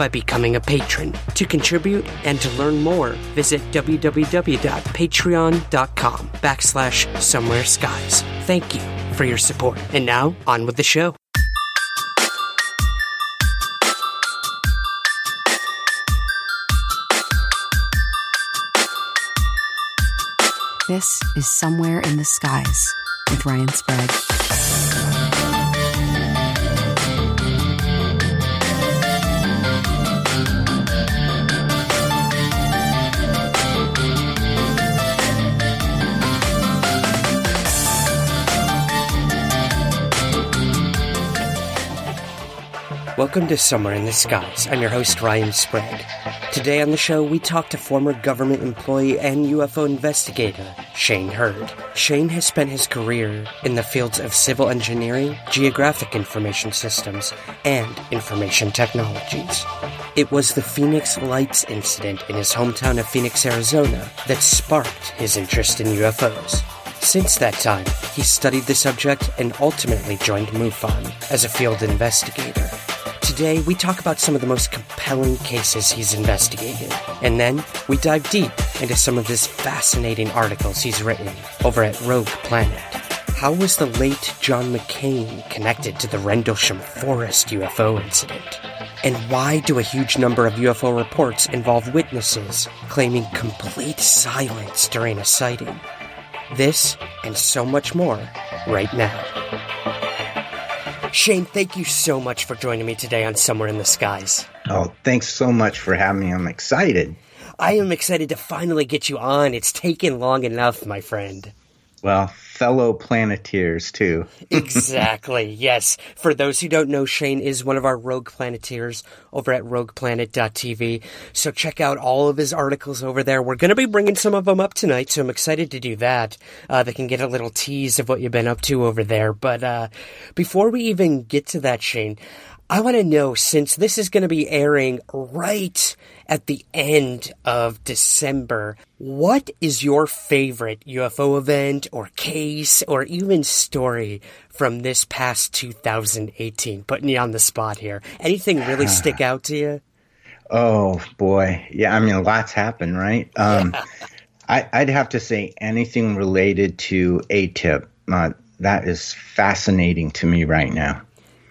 by becoming a patron. To contribute and to learn more, visit www.patreon.com backslash somewhere skies. Thank you for your support. And now, on with the show. This is Somewhere in the Skies with Ryan Sprague. Welcome to Somewhere in the Skies. I'm your host, Ryan Sprague. Today on the show, we talk to former government employee and UFO investigator, Shane Hurd. Shane has spent his career in the fields of civil engineering, geographic information systems, and information technologies. It was the Phoenix Lights incident in his hometown of Phoenix, Arizona, that sparked his interest in UFOs. Since that time, he studied the subject and ultimately joined MUFON as a field investigator. Today, we talk about some of the most compelling cases he's investigated, and then we dive deep into some of his fascinating articles he's written over at Rogue Planet. How was the late John McCain connected to the Rendlesham Forest UFO incident? And why do a huge number of UFO reports involve witnesses claiming complete silence during a sighting? This and so much more right now. Shane, thank you so much for joining me today on Somewhere in the Skies. Oh, thanks so much for having me. I'm excited. I am excited to finally get you on. It's taken long enough, my friend. Well, fellow Planeteers, too. exactly, yes. For those who don't know, Shane is one of our Rogue Planeteers over at rogueplanet.tv. So check out all of his articles over there. We're going to be bringing some of them up tonight, so I'm excited to do that. Uh, they can get a little tease of what you've been up to over there. But uh, before we even get to that, Shane, I want to know since this is going to be airing right at the end of December, what is your favorite UFO event or case or even story from this past 2018? Putting you on the spot here. Anything really stick out to you? Oh boy, yeah. I mean, lots happened, right? Um, I, would have to say anything related to ATIP. Uh, that is fascinating to me right now.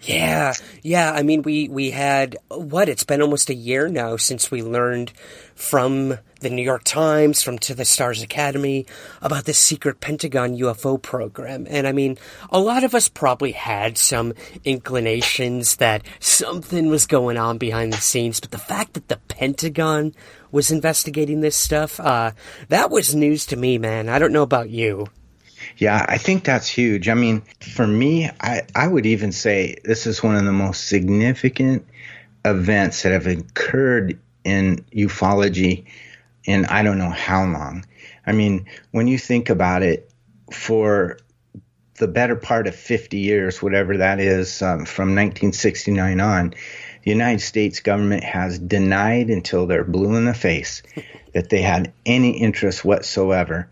Yeah, yeah. I mean, we we had what? It's been almost a year now since we learned from the New York Times, from To the Stars Academy, about this secret Pentagon UFO program. And I mean, a lot of us probably had some inclinations that something was going on behind the scenes, but the fact that the Pentagon was investigating this stuff, uh, that was news to me, man. I don't know about you. Yeah, I think that's huge. I mean, for me, I, I would even say this is one of the most significant events that have occurred in ufology in I don't know how long. I mean, when you think about it, for the better part of 50 years, whatever that is, um, from 1969 on, the United States government has denied until they're blue in the face that they had any interest whatsoever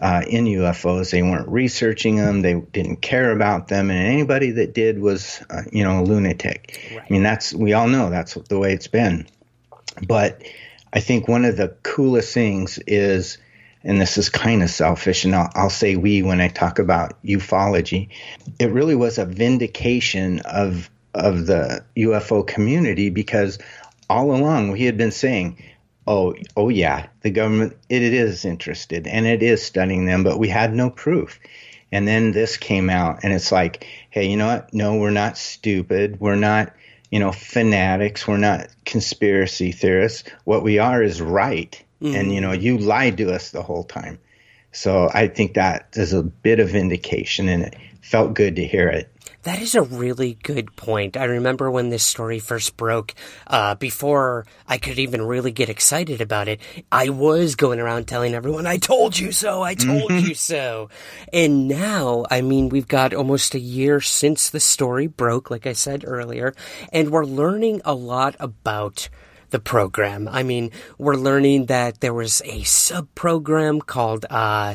uh, in UFOs. They weren't researching them. They didn't care about them, and anybody that did was, uh, you know, a lunatic. Right. I mean, that's we all know that's the way it's been. But I think one of the coolest things is, and this is kind of selfish, and I'll, I'll say we when I talk about ufology. It really was a vindication of of the UFO community because all along we had been saying, "Oh, oh yeah, the government it, it is interested and it is studying them, but we had no proof." And then this came out, and it's like, hey, you know what? No, we're not stupid. We're not, you know, fanatics. We're not conspiracy theorists. What we are is right. Mm-hmm. And, you know, you lied to us the whole time. So I think that is a bit of indication, and it felt good to hear it. That is a really good point. I remember when this story first broke, uh, before I could even really get excited about it, I was going around telling everyone, I told you so, I told mm-hmm. you so. And now, I mean, we've got almost a year since the story broke, like I said earlier, and we're learning a lot about the program. I mean, we're learning that there was a sub program called uh,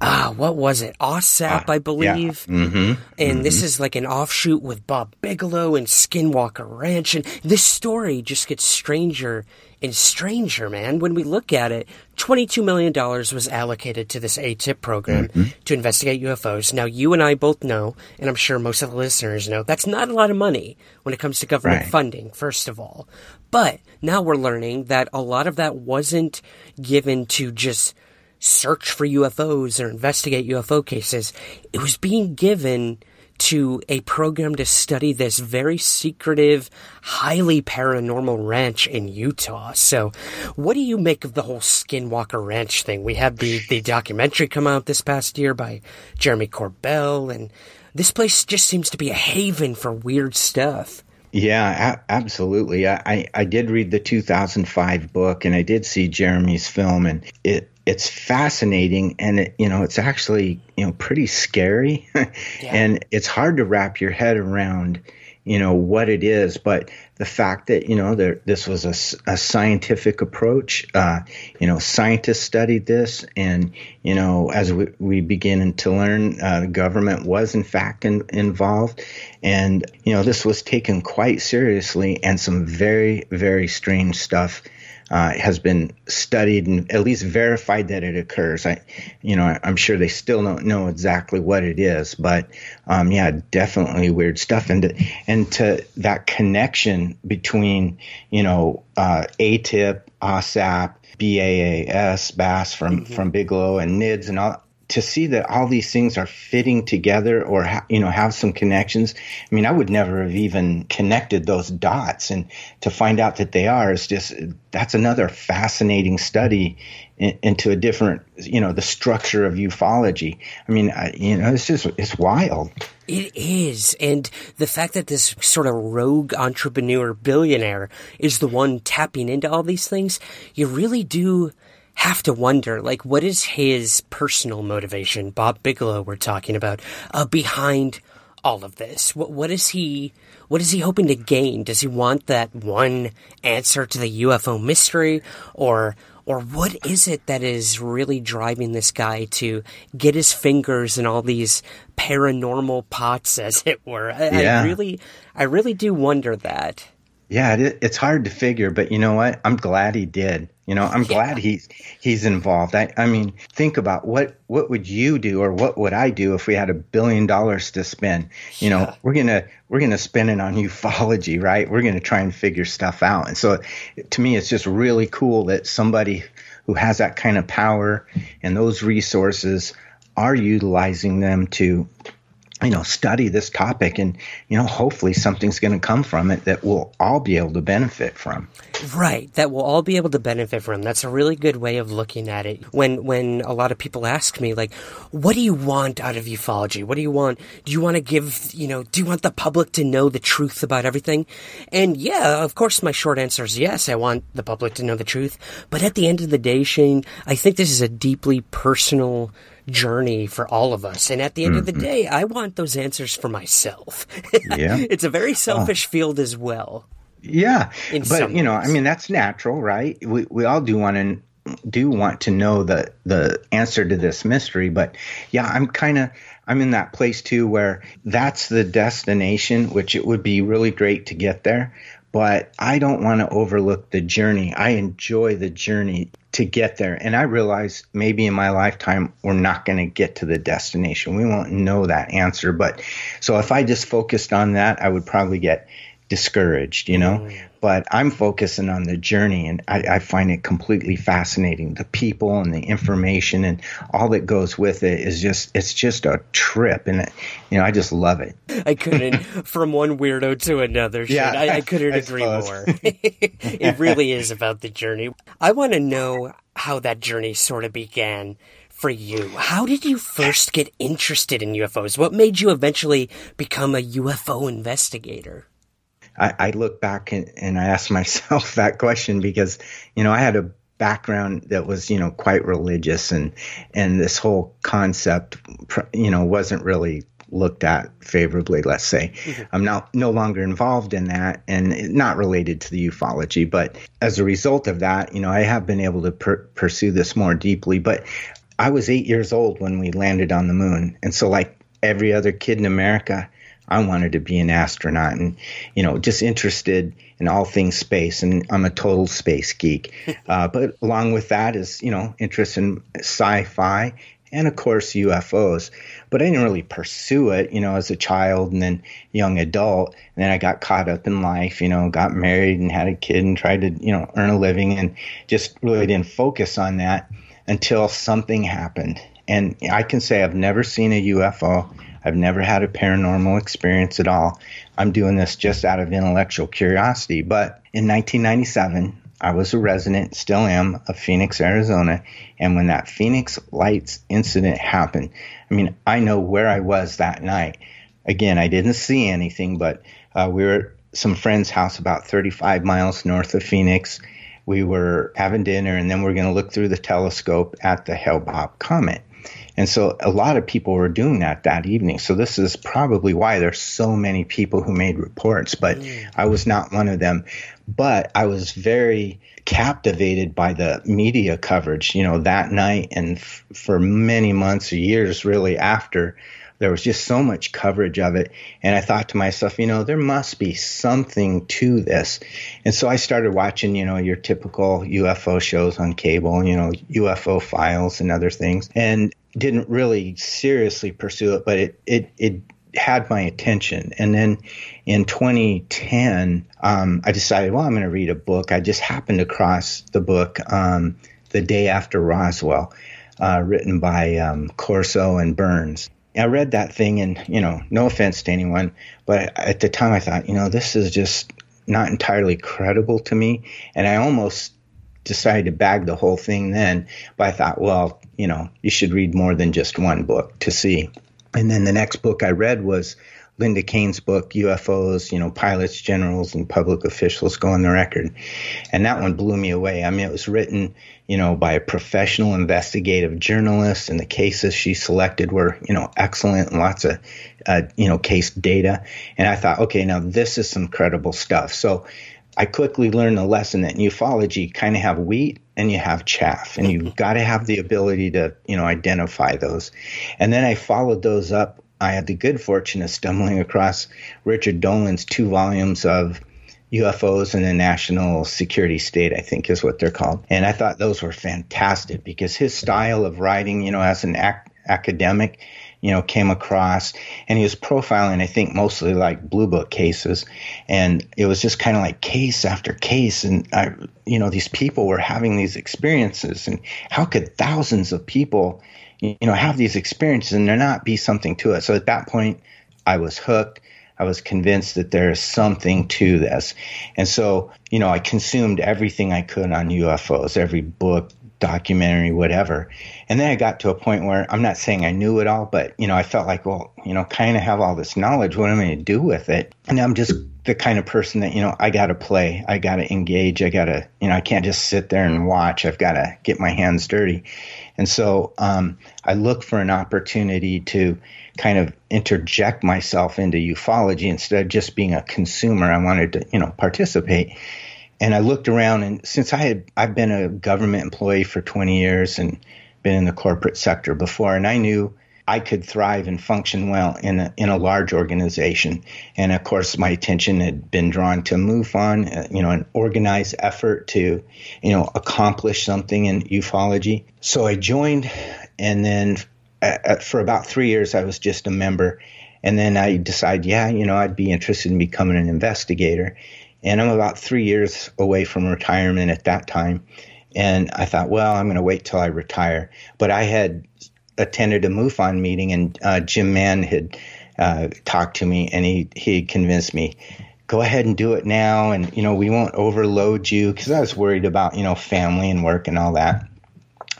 ah, what was it? OSAP, uh, I believe. Yeah. Mm-hmm. And mm-hmm. this is like an offshoot with Bob Bigelow and Skinwalker Ranch. And this story just gets stranger and stranger, man. When we look at it, $22 million was allocated to this ATIP program mm-hmm. to investigate UFOs. Now, you and I both know, and I'm sure most of the listeners know, that's not a lot of money when it comes to government right. funding, first of all. But now we're learning that a lot of that wasn't given to just – search for UFOs or investigate UFO cases. It was being given to a program to study this very secretive, highly paranormal ranch in Utah. So, what do you make of the whole Skinwalker Ranch thing? We had the, the documentary come out this past year by Jeremy Corbell, and this place just seems to be a haven for weird stuff. Yeah, a- absolutely. I, I, I did read the 2005 book and I did see Jeremy's film, and it it's fascinating and it, you know it's actually you know pretty scary yeah. and it's hard to wrap your head around you know what it is but the fact that you know there, this was a, a scientific approach uh, you know scientists studied this and you know as we, we begin to learn uh, the government was in fact in, involved and you know this was taken quite seriously and some very very strange stuff uh, has been studied and at least verified that it occurs. I, you know, I, am sure they still don't know exactly what it is, but um, yeah, definitely weird stuff. And to, and to that connection between, you know, uh, ATIP, OSAP, BAAS, BAASS from mm-hmm. from Bigelow and NIDS and all to see that all these things are fitting together or ha- you know have some connections i mean i would never have even connected those dots. And to find out that they are is just that's another fascinating study in, into a different you know the structure of ufology. I mean I, you know it's just it's wild. It is. And the fact that this sort of rogue entrepreneur billionaire is the one tapping into all these things, you really do have to wonder, like, what is his personal motivation? Bob Bigelow, we're talking about, uh, behind all of this. What, what is he? What is he hoping to gain? Does he want that one answer to the UFO mystery, or or what is it that is really driving this guy to get his fingers in all these paranormal pots, as it were? I, yeah. I really, I really do wonder that. Yeah, it, it's hard to figure, but you know what? I'm glad he did. You know, I'm yeah. glad he's he's involved. I, I mean, think about what what would you do or what would I do if we had a billion dollars to spend? You know, we're gonna we're gonna spend it on ufology, right? We're gonna try and figure stuff out. And so, to me, it's just really cool that somebody who has that kind of power and those resources are utilizing them to you know, study this topic and, you know, hopefully something's going to come from it that we'll all be able to benefit from. Right. That we'll all be able to benefit from. That's a really good way of looking at it. When, when a lot of people ask me, like, what do you want out of ufology? What do you want? Do you want to give, you know, do you want the public to know the truth about everything? And yeah, of course, my short answer is yes, I want the public to know the truth. But at the end of the day, Shane, I think this is a deeply personal journey for all of us. And at the end mm-hmm. of the mm-hmm. day, I want those answers for myself. Yeah. it's a very selfish oh. field as well. Yeah. But, you know, I mean, that's natural, right? We, we all do want to do want to know the the answer to this mystery but yeah i'm kind of i'm in that place too where that's the destination which it would be really great to get there but I don't want to overlook the journey. I enjoy the journey to get there. And I realize maybe in my lifetime, we're not going to get to the destination. We won't know that answer. But so if I just focused on that, I would probably get discouraged, you know. Mm. But I'm focusing on the journey, and I, I, find it completely fascinating. The people and the information and all that goes with it is just it's just a trip, and it, you know I just love it. I couldn't from one weirdo to another. Yeah, I, I, couldn't I agree more. it really is about the journey. I want to know how that journey sort of began for you. How did you first get interested in UFOs? What made you eventually become a UFO investigator? I, I look back and, and I ask myself that question because, you know, I had a background that was you know quite religious and and this whole concept you know wasn't really looked at favorably let's say mm-hmm. i'm now no longer involved in that and not related to the ufology but as a result of that you know i have been able to per- pursue this more deeply but i was 8 years old when we landed on the moon and so like every other kid in america I wanted to be an astronaut and, you know, just interested in all things space. And I'm a total space geek. Uh, but along with that is, you know, interest in sci fi and, of course, UFOs. But I didn't really pursue it, you know, as a child and then young adult. And then I got caught up in life, you know, got married and had a kid and tried to, you know, earn a living and just really didn't focus on that until something happened. And I can say I've never seen a UFO. I've never had a paranormal experience at all. I'm doing this just out of intellectual curiosity. But in 1997, I was a resident, still am, of Phoenix, Arizona. And when that Phoenix Lights incident happened, I mean, I know where I was that night. Again, I didn't see anything, but uh, we were at some friend's house about 35 miles north of Phoenix. We were having dinner, and then we are going to look through the telescope at the Hale-Bopp comet. And so a lot of people were doing that that evening. So this is probably why there's so many people who made reports, but mm. I was not one of them. But I was very captivated by the media coverage, you know, that night and f- for many months or years really after there was just so much coverage of it. And I thought to myself, you know, there must be something to this. And so I started watching, you know, your typical UFO shows on cable, you know, UFO files and other things. And didn't really seriously pursue it, but it it it had my attention. And then in 2010, um, I decided, well, I'm going to read a book. I just happened across the book um, the day after Roswell, uh, written by um, Corso and Birnes. I read that thing, and you know, no offense to anyone, but at the time I thought, you know, this is just not entirely credible to me, and I almost decided to bag the whole thing then. But I thought, well, you know, you should read more than just one book to see. And then the next book I read was Linda Kean's book, UFOs, you know, pilots, generals, and public officials go on the record. And that one blew me away. I mean, it was written, you know, by a professional investigative journalist, and the cases she selected were, you know, excellent and lots of, uh, you know, case data. And I thought, okay, now this is some credible stuff. So I quickly learned the lesson that in ufology kind of have wheat and you have chaff, and you've mm-hmm. got to have the ability to, you know, identify those. And then I followed those up. I had the good fortune of stumbling across Richard Dolan's two volumes of UFOs in the national security state, I think is what they're called. And I thought those were fantastic because his style of writing, you know, as an ac- academic, you know, came across and he was profiling, I think, mostly like blue book cases. And it was just kind of like case after case. And, I, you know, these people were having these experiences. And how could thousands of people, you know, have these experiences and there not be something to it? So at that point, I was hooked. I was convinced that there is something to this. And so, you know, I consumed everything I could on UFOs, every book, documentary, whatever. And then I got to a point where I'm not saying I knew it all, but you know, I felt like, well, you know, kind of have all this knowledge. What am I going to do with it? And I'm just the kind of person that you know I got to play, I got to engage, I got to, you know, I can't just sit there and watch. I've got to get my hands dirty. And so um, I look for an opportunity to kind of interject myself into ufology instead of just being a consumer. I wanted to, you know, participate and I looked around, and since I had I've been a government employee for 20 years and been in the corporate sector before, and I knew I could thrive and function well in a, in a large organization. And of course, my attention had been drawn to MUFON, uh, you know, an organized effort to, you know, accomplish something in ufology. So I joined, and then for about three years, I was just a member. And then I decided, yeah, you know, I'd be interested in becoming an investigator. And I'm about three years away from retirement at that time. And I thought, well, I'm going to wait till I retire. But I had attended a MUFON meeting, and uh, Jim Mann had uh, talked to me, and he he convinced me, go ahead and do it now, and you know we won't overload you because I was worried about you know family and work and all that,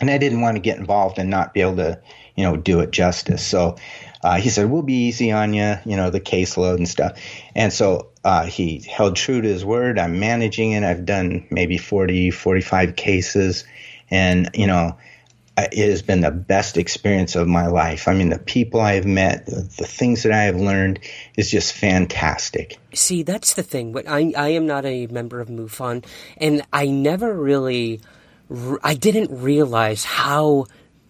and I didn't want to get involved and not be able to you know do it justice. So uh, he said we'll be easy on you, you know the caseload and stuff, and so. Uh, he held true to his word. I'm managing it. I've done maybe 40, 45 cases. And, you know, it has been the best experience of my life. I mean, the people I have met, the, the, things that I have learned is just fantastic. See, that's the thing. But I, I am not a member of MUFON, and I never really, I didn't realize how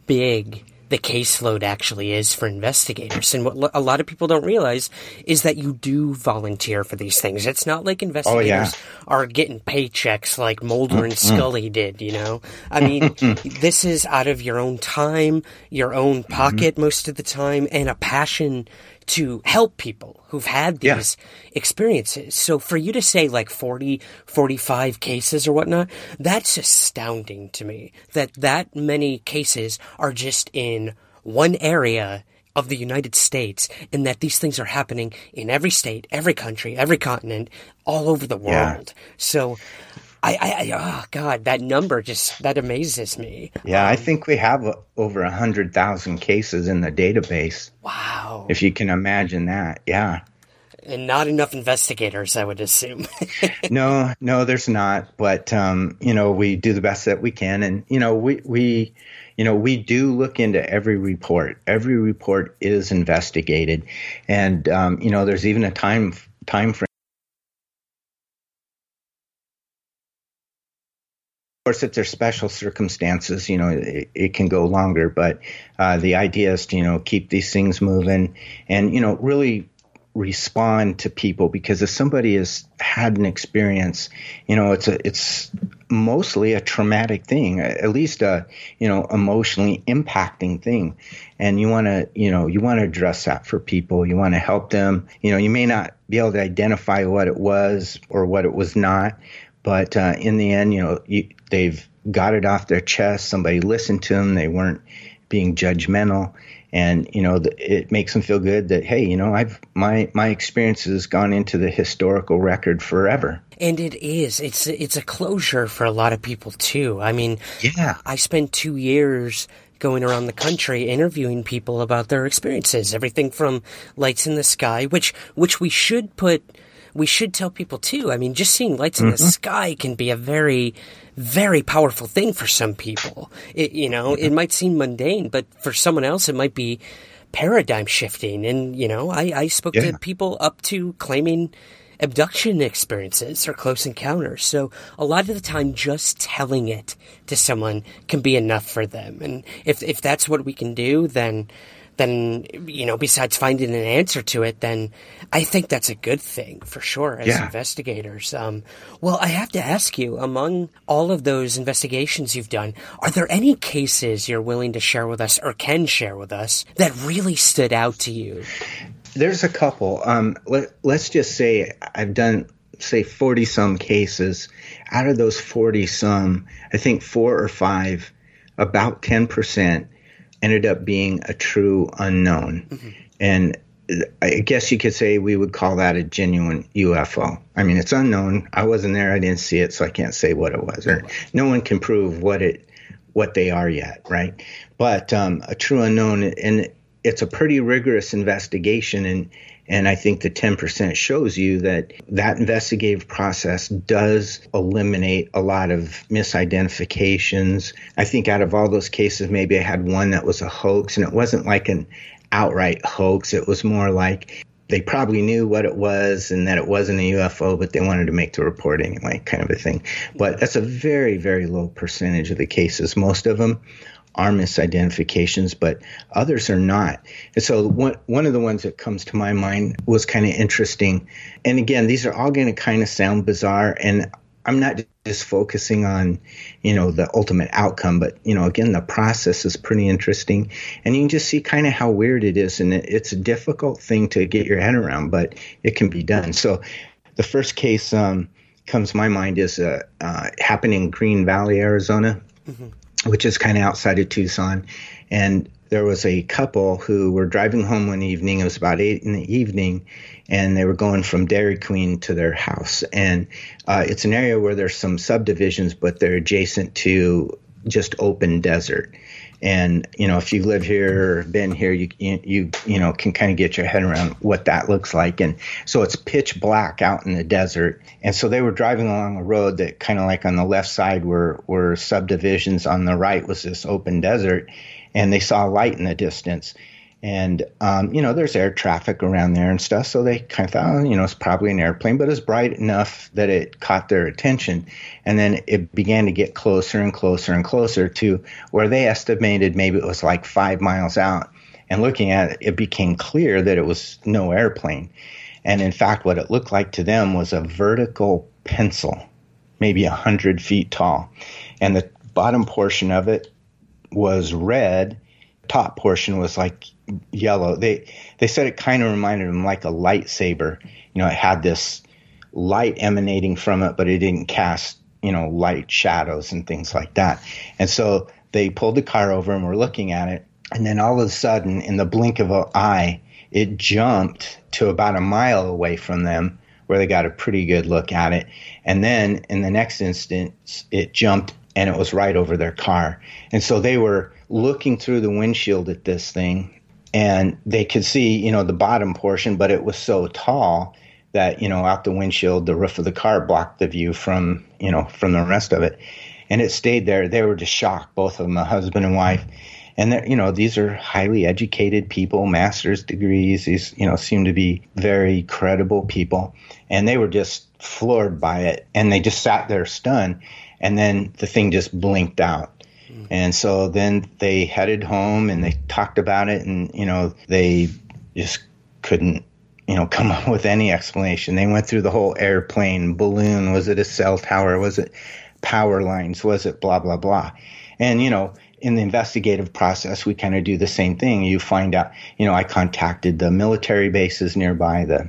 big the caseload actually is for investigators. And what a lot of people don't realize is that you do volunteer for these things. It's not like investigators oh, yeah. are getting paychecks like Mulder and Scully did, you know? I mean, this is out of your own time, your own pocket mm-hmm. most of the time, and a passion to help people who've had these yeah. experiences. So for you to say like 40, 45 cases or whatnot, that's astounding to me that that many cases are just in one area of the United States and that these things are happening in every state, every country, every continent, all over the world. Yeah. So I, I, I, oh God, that number just that amazes me. Yeah, um, I think we have a, over a hundred thousand cases in the database. Wow! If you can imagine that, yeah. And not enough investigators, I would assume. no, no, there's not. But um, you know, we do the best that we can, and you know, we we you know, we do look into every report. Every report is investigated, and um, you know, there's even a time time frame course, if there's special circumstances, you know, it, it can go longer. But uh, the idea is to, you know, keep these things moving and, you know, really respond to people because if somebody has had an experience, you know, it's a, it's mostly a traumatic thing, at least a, you know, emotionally impacting thing. And you want to, you know, you want to address that for people. You want to help them. You know, you may not be able to identify what it was or what it was not, but uh, in the end, you know, you, they've got it off their chest. Somebody listened to them. They weren't being judgmental, and you know, it makes them feel good that hey, you know, I've my my experience has gone into the historical record forever. And it is. It's it's a closure for a lot of people too. I mean, yeah, I spent two years going around the country interviewing people about their experiences everything from lights in the sky which which we should put we should tell people too. I mean, just seeing lights mm-hmm. in the mm-hmm. sky can be a very, very powerful thing for some people. It, you know, mm-hmm. it might seem mundane, but for someone else, it might be paradigm shifting. And, you know, I, I spoke yeah. to people up to claiming abduction experiences or close encounters. So a lot of the time, just telling it to someone can be enough for them. And if, if that's what we can do, then then you know besides finding an answer to it then i think that's a good thing for sure as yeah. investigators. Um, well i have to ask you among all of those investigations you've done are there any cases you're willing to share with us or can share with us that really stood out to you? There's a couple. Um, let, let's just say i've done say 40 some cases. Out of those 40 some i think four or five about 10% ended up being a true unknown. Mm-hmm. And I guess you could say we would call that a genuine UFO. I mean, it's unknown. I wasn't there. I didn't see it, so I can't say what it was. Or no one can prove what it what they are yet, right? But um, a true unknown, and it's a pretty rigorous investigation, and and I think the 10% shows you that that investigative process does eliminate a lot of misidentifications. I think out of all those cases, maybe I had one that was a hoax, and it wasn't like an outright hoax. It was more like they probably knew what it was and that it wasn't a UFO, but they wanted to make the report anyway, kind of a thing. But that's a very, very low percentage of the cases. Most of them are misidentifications, but others are not. And so one, one of the ones that comes to my mind was kind of interesting. And again, these are all going to kind of sound bizarre. And I'm not just focusing on, you know, the ultimate outcome, but you know, again, the process is pretty interesting, and you can just see kind of how weird it is, and it's a difficult thing to get your head around, but it can be done. So, the first case um, comes to my mind is uh, uh, happened in Green Valley, Arizona, mm-hmm. Which is kind of outside of Tucson, and there was a couple who were driving home one evening. It was about eight in the evening, and they were going from Dairy Queen to their house. And uh, it's an area where there's some subdivisions, but they're adjacent to just open desert. And you know, if you live here or been here, you you you know can kind of get your head around what that looks like. And so it's pitch black out in the desert. And so they were driving along a road that kind of like on the left side were were subdivisions, on the right was this open desert, and they saw a light in the distance and um, you know there's air traffic around there and stuff. So they kind of thought oh, you know it's probably an airplane but it's bright enough that it caught their attention. And then it began to get closer and closer and closer to where they estimated maybe it was like five miles out. And looking at it it became clear that it was no airplane. And in fact what it looked like to them was a vertical pencil maybe a hundred feet tall. And the bottom portion of it was red top portion was like yellow. They they said it kind of reminded them like a lightsaber. You know, it had this light emanating from it, but it didn't cast you know light shadows and things like that. And so they pulled the car over and were looking at it, and then all of a sudden, in the blink of an eye, it jumped to about a mile away from them, where they got a pretty good look at it. And then in the next instance, it jumped and it was right over their car. And so they were looking through the windshield at this thing and they could see, you know, the bottom portion, but it was so tall that, you know, out the windshield, the roof of the car blocked the view from, you know, from the rest of it. And it stayed there. They were just shocked, both of them, a husband and wife. And you know, these are highly educated people, master's degrees. These, you know, seem to be very credible people. And they were just floored by it. And they just sat there stunned. And then the thing just blinked out and so then they headed home and they talked about it, and you know they just couldn't you know come up with any explanation. They went through the whole airplane, balloon. Was it a cell tower? Was it power lines? Was it blah blah blah? And you know in the investigative process, we kind of do the same thing. You find out, you know, I contacted the military bases nearby, the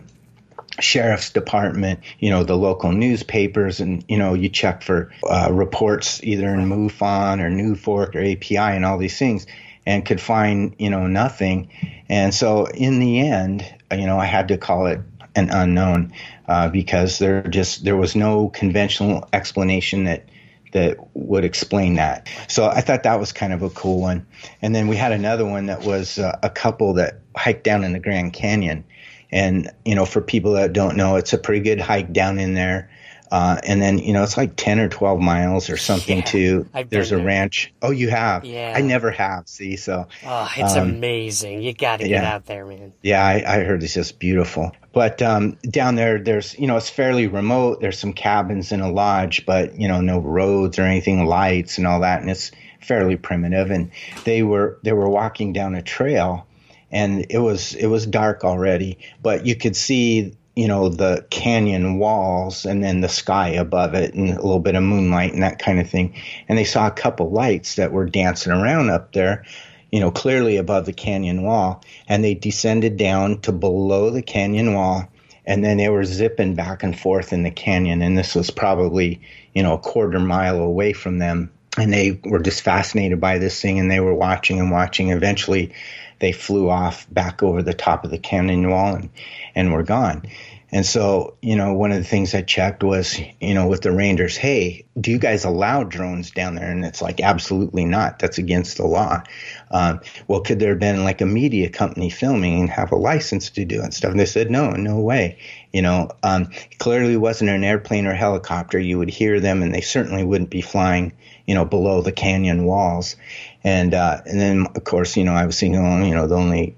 sheriff's department, you know, the local newspapers, and you know, you check for uh, reports either in MUFON or NUFORC or API and all these things, and could find you know nothing. And so in the end, you know, I had to call it an unknown uh, because there just there was no conventional explanation that that would explain that. So I thought that was kind of a cool one. And then we had another one that was uh, a couple that hiked down in the Grand Canyon and, you know, for people that don't know, it's a pretty good hike down in there. Uh, and then, you know, it's like 10 or 12 miles or something yeah, too. There's a there. ranch. Oh, you have? Yeah. I never have. See, so. Oh, it's um, amazing. You got to yeah. get out there, man. Yeah, I, I heard it's just beautiful. But um, down there, there's, you know, it's fairly remote. There's some cabins and a lodge, but, you know, no roads or anything, lights and all that. And it's fairly primitive. And they were, they were walking down a trail and it was it was dark already, but you could see you know the canyon walls and then the sky above it and a little bit of moonlight and that kind of thing. And they saw a couple lights that were dancing around up there, you know, clearly above the canyon wall. And they descended down to below the canyon wall and then they were zipping back and forth in the canyon and this was probably you know a quarter mile away from them and they were just fascinated by this thing and they were watching and watching eventually they flew off back over the top of the canyon wall and, and were gone. And so, you know, one of the things I checked was, you know, with the Rangers, hey, do you guys allow drones down there? And it's like, absolutely not. That's against the law. Um, well, could there have been like a media company filming and have a license to do it and stuff? And they said, no, no way. You know, um, clearly wasn't an airplane or helicopter. You would hear them, and they certainly wouldn't be flying, you know, below the canyon walls. And uh, and then of course, you know, I was thinking, you know, the only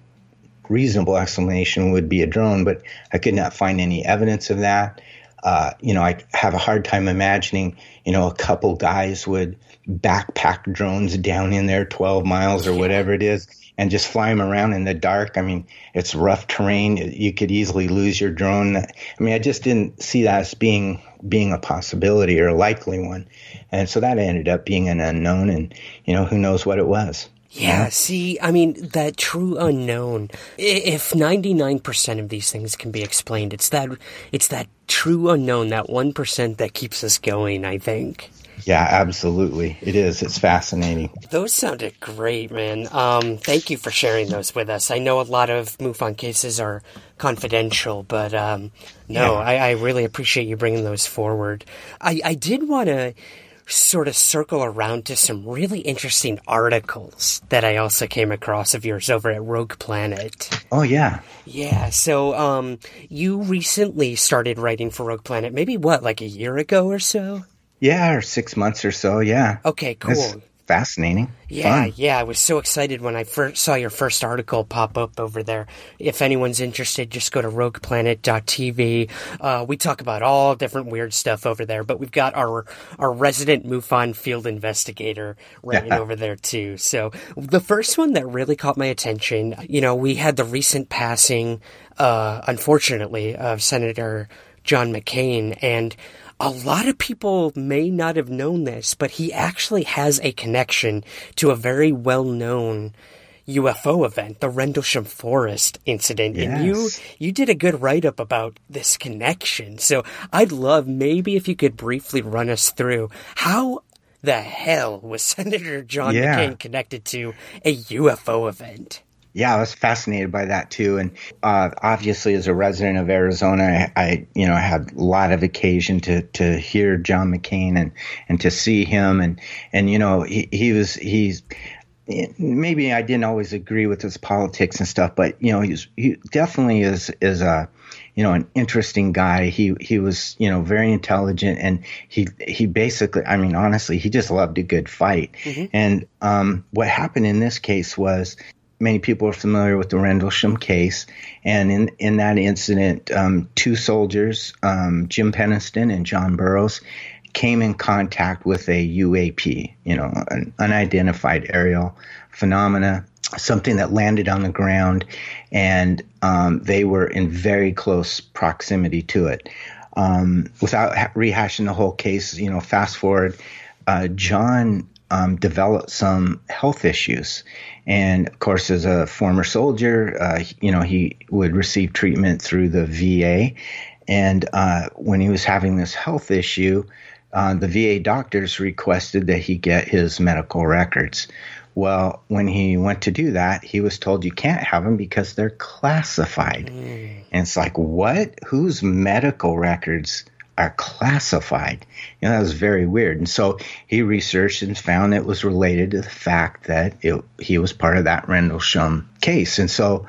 reasonable explanation would be a drone, but I could not find any evidence of that. Uh, you know, I have a hard time imagining, you know, a couple guys would backpack drones down in there 12 miles or whatever it is and just fly them around in the dark. I mean, it's rough terrain. You could easily lose your drone. I mean, I just didn't see that as being being a possibility or a likely one. And so that ended up being an unknown and, you know, who knows what it was. Yeah, see, I mean, that true unknown. If 99% of these things can be explained, it's that, it's that true unknown, that 1% that keeps us going, I think. Yeah, absolutely. It is. It's fascinating. Those sounded great, man. Um, thank you for sharing those with us. I know a lot of MUFON cases are confidential, but um, no, yeah. I, I, really appreciate you bringing those forward. I, I did want to sort of circle around to some really interesting articles that I also came across of yours over at Rogue Planet. Oh yeah. Yeah, so um you recently started writing for Rogue Planet, maybe what, like a year ago or so? Yeah, or 6 months or so, yeah. Okay, cool fascinating. Yeah, Fun. yeah. I was so excited when I first saw your first article pop up over there. If anyone's interested, just go to rogueplanet.tv. Uh, we talk about all different weird stuff over there, but we've got our our resident MUFON field investigator writing over there too. So the first one that really caught my attention, you know, we had the recent passing, uh, unfortunately, of Senator John McCain, and a lot of people may not have known this, but he actually has a connection to a very well known UFO event, the Rendlesham Forest incident. Yes. And you you did a good write up about this connection. So I'd love maybe if you could briefly run us through how the hell was Senator John yeah. McCain connected to a UFO event? Yeah, I was fascinated by that too. And uh, obviously, as a resident of Arizona, I, I, you know, had a lot of occasion to to hear John McCain and and to see him. And and you know, he he was he's maybe I didn't always agree with his politics and stuff, but you know, he's he definitely is is a you know an interesting guy. He he was you know very intelligent and he he basically I mean honestly he just loved a good fight. Mm-hmm. And um, what happened in this case was many people are familiar with the Rendlesham case. And in, in that incident, um, two soldiers, um, Jim Penniston and John Burroughs, came in contact with a UAP, you know, an unidentified aerial phenomena, something that landed on the ground, and um, they were in very close proximity to it. Um, without rehashing the whole case, you know, fast forward, uh, John um, developed some health issues. And of course, as a former soldier, uh, you know, he would receive treatment through the VA. And uh, when he was having this health issue, uh, the VA doctors requested that he get his medical records. Well, when he went to do that, he was told you can't have them because they're classified. Mm. And it's like, what? Whose medical records are classified. You know, that was very weird. And so he researched and found it was related to the fact that it, he was part of that Rendlesham case. And so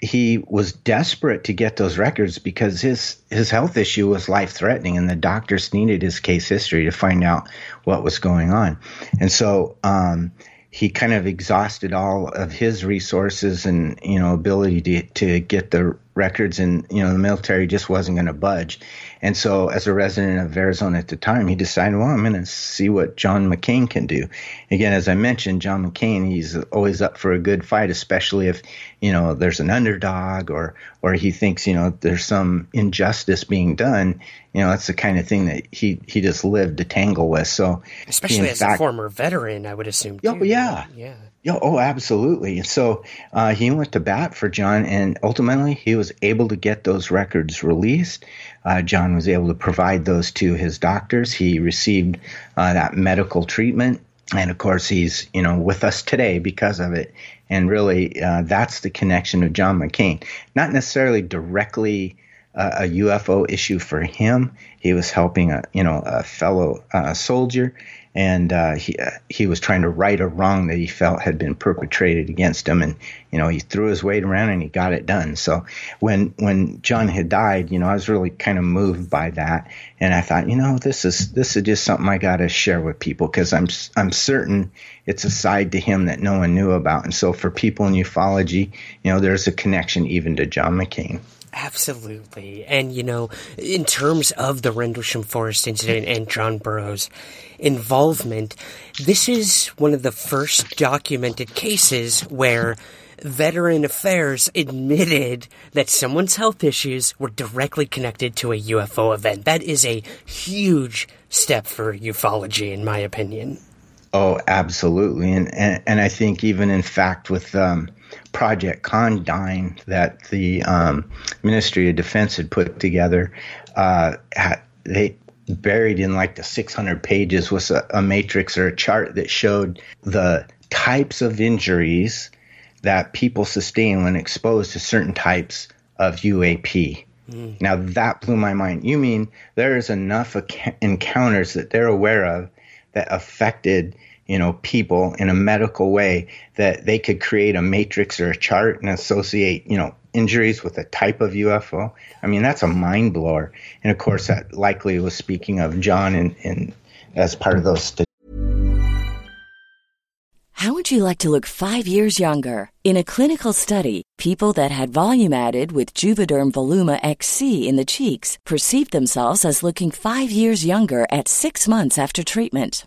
he was desperate to get those records because his his health issue was life threatening, and the doctors needed his case history to find out what was going on. And so um, he kind of exhausted all of his resources and you know ability to to get the records, and you know the military just wasn't going to budge. And so, as a resident of Arizona at the time, he decided, well, I'm going to see what John McCain can do. Again, as I mentioned, John McCain, he's always up for a good fight, especially if, you know, there's an underdog or, or he thinks, you know, there's some injustice being done. You know, that's the kind of thing that he, he just lived to tangle with. So, especially as fact, a former veteran, I would assume. Too. Oh, yeah. Yeah. Yeah, oh, absolutely. So uh, he went to bat for John, and ultimately he was able to get those records released. Uh, John was able to provide those to his doctors. He received uh, that medical treatment, and of course, he's you know with us today because of it. And really, uh, that's the connection of John McCain. Not necessarily directly uh, a UFO issue for him. He was helping a you know a fellow uh, soldier and uh, he uh, he was trying to right a wrong that he felt had been perpetrated against him, and you know he threw his weight around and he got it done. So when when John had died, you know I was really kind of moved by that, and I thought, you know, this is this is just something I got to share with people because I'm I'm certain it's a side to him that no one knew about, and so for people in ufology, you know, there's a connection even to John McCain. Absolutely. And, you know, in terms of the Rendlesham Forest incident and John Burroughs' involvement, this is one of the first documented cases where Veteran Affairs admitted that someone's health issues were directly connected to a UFO event. That is a huge step for ufology, in my opinion. Oh, absolutely. And, and, and I think even in fact with um, Project Condign that the um, Ministry of Defense had put together, uh, they buried in like the 600 pages was a, a matrix or a chart that showed the types of injuries that people sustain when exposed to certain types of UAP. Mm. Now that blew my mind. You mean there is enough ac- encounters that they're aware of that affected you know people in a medical way that they could create a matrix or a chart and associate you know injuries with a type of UFO. I mean that's a mind blower. And of course that likely was speaking of John and, in as part of those statistics. How would you like to look 5 years younger? In a clinical study, people that had volume added with Juvederm Voluma XC in the cheeks perceived themselves as looking 5 years younger at 6 months after treatment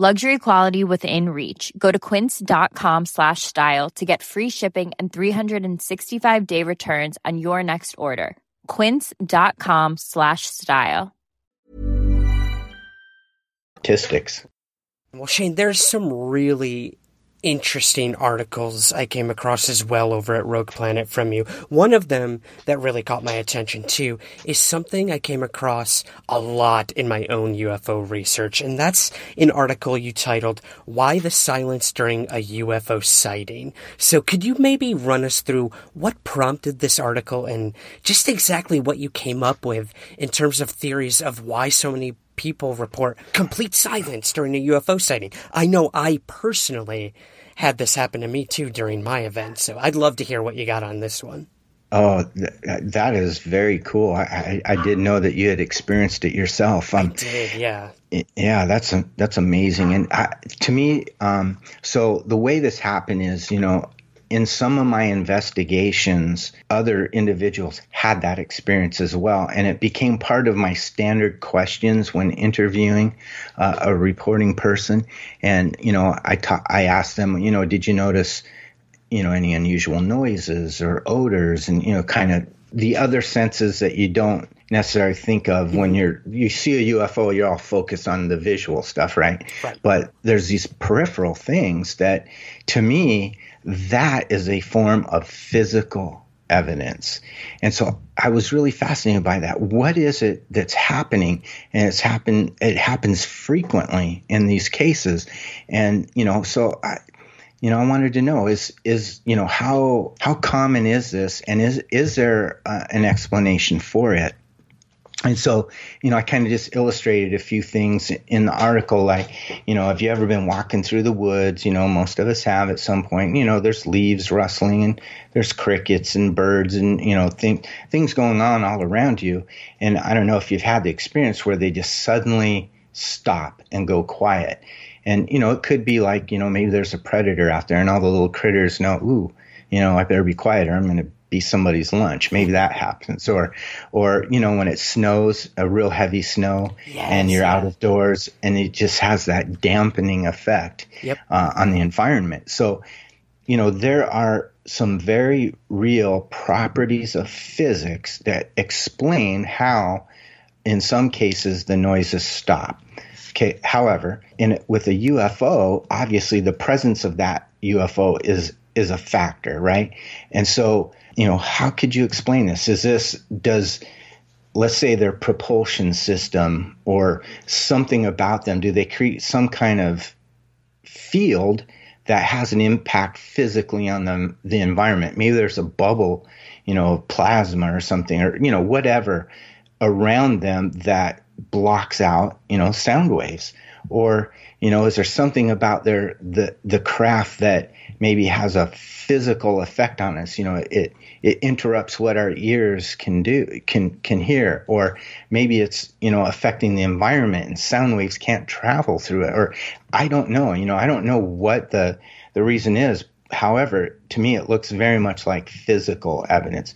Luxury quality within reach. Go to quince.com slash style to get free shipping and 365 day returns on your next order. Quince.com slash style. Statistics. Well, Shane, there's some really interesting articles I came across as well over at Rogue Planet from you. One of them that really caught my attention too is something I came across a lot in my own UFO research, and that's an article you titled Why the Silence During a UFO Sighting. So could you maybe run us through what prompted this article and just exactly what you came up with in terms of theories of why so many people report complete silence during a UFO sighting. I know I personally had this happen to me too during my event, so I'd love to hear what you got on this one. Oh, th- that is very cool. I, I, I, didn't know that you had experienced it yourself. Um, I did, yeah. Yeah, that's a, that's amazing. And I, to me, um, so the way this happened is, you know, in some of my investigations, other individuals had that experience as well. And it became part of my standard questions when interviewing uh, a reporting person. And, you know, I, ta- I asked them, you know, did you notice, you know, any unusual noises or odors and, you know, kind of the other senses that you don't necessarily think of when you're you see a UFO, you're all focused on the visual stuff, right? right? But there's these peripheral things that, to me, that is a form of physical evidence. And so I was really fascinated by that. What is it that's happening? And it's happened it happens frequently in these cases. And you know, so I you know, I wanted to know is is you know how how common is this, and is is there uh, an explanation for it? And so, you know, I kind of just illustrated a few things in the article, like, you know, have you ever been walking through the woods? You know, most of us have at some point. You know, there's leaves rustling and there's crickets and birds and you know thing, things going on all around you. And I don't know if you've had the experience where they just suddenly stop and go quiet. And you know, it could be like, you know, maybe there's a predator out there and all the little critters know, ooh, you know, I better be quiet or I'm going to be somebody's lunch. Maybe that happens. Or, or, you know, when it snows, a real heavy snow yes, and you're yeah. out of doors and it just has that dampening effect yep. uh, on the environment. So, you know, there are some very real properties of physics that explain how, in some cases, the noises stop. Okay. However, in with a UFO, obviously the presence of that UFO is is a factor, right? And so you know, how could you explain this? Is this, does, let's say their propulsion system or something about them, do they create some kind of field that has an impact physically on the, the environment? Maybe there's a bubble, you know, of plasma or something, or, you know, whatever around them that blocks out, you know, sound waves. Or, you know, is there something about their, the, the craft that maybe has a physical effect on us. You know, it it interrupts what our ears can do can can hear, or maybe it's you know affecting the environment and sound waves can't travel through it. Or I don't know. You know, I don't know what the the reason is. However, to me, it looks very much like physical evidence.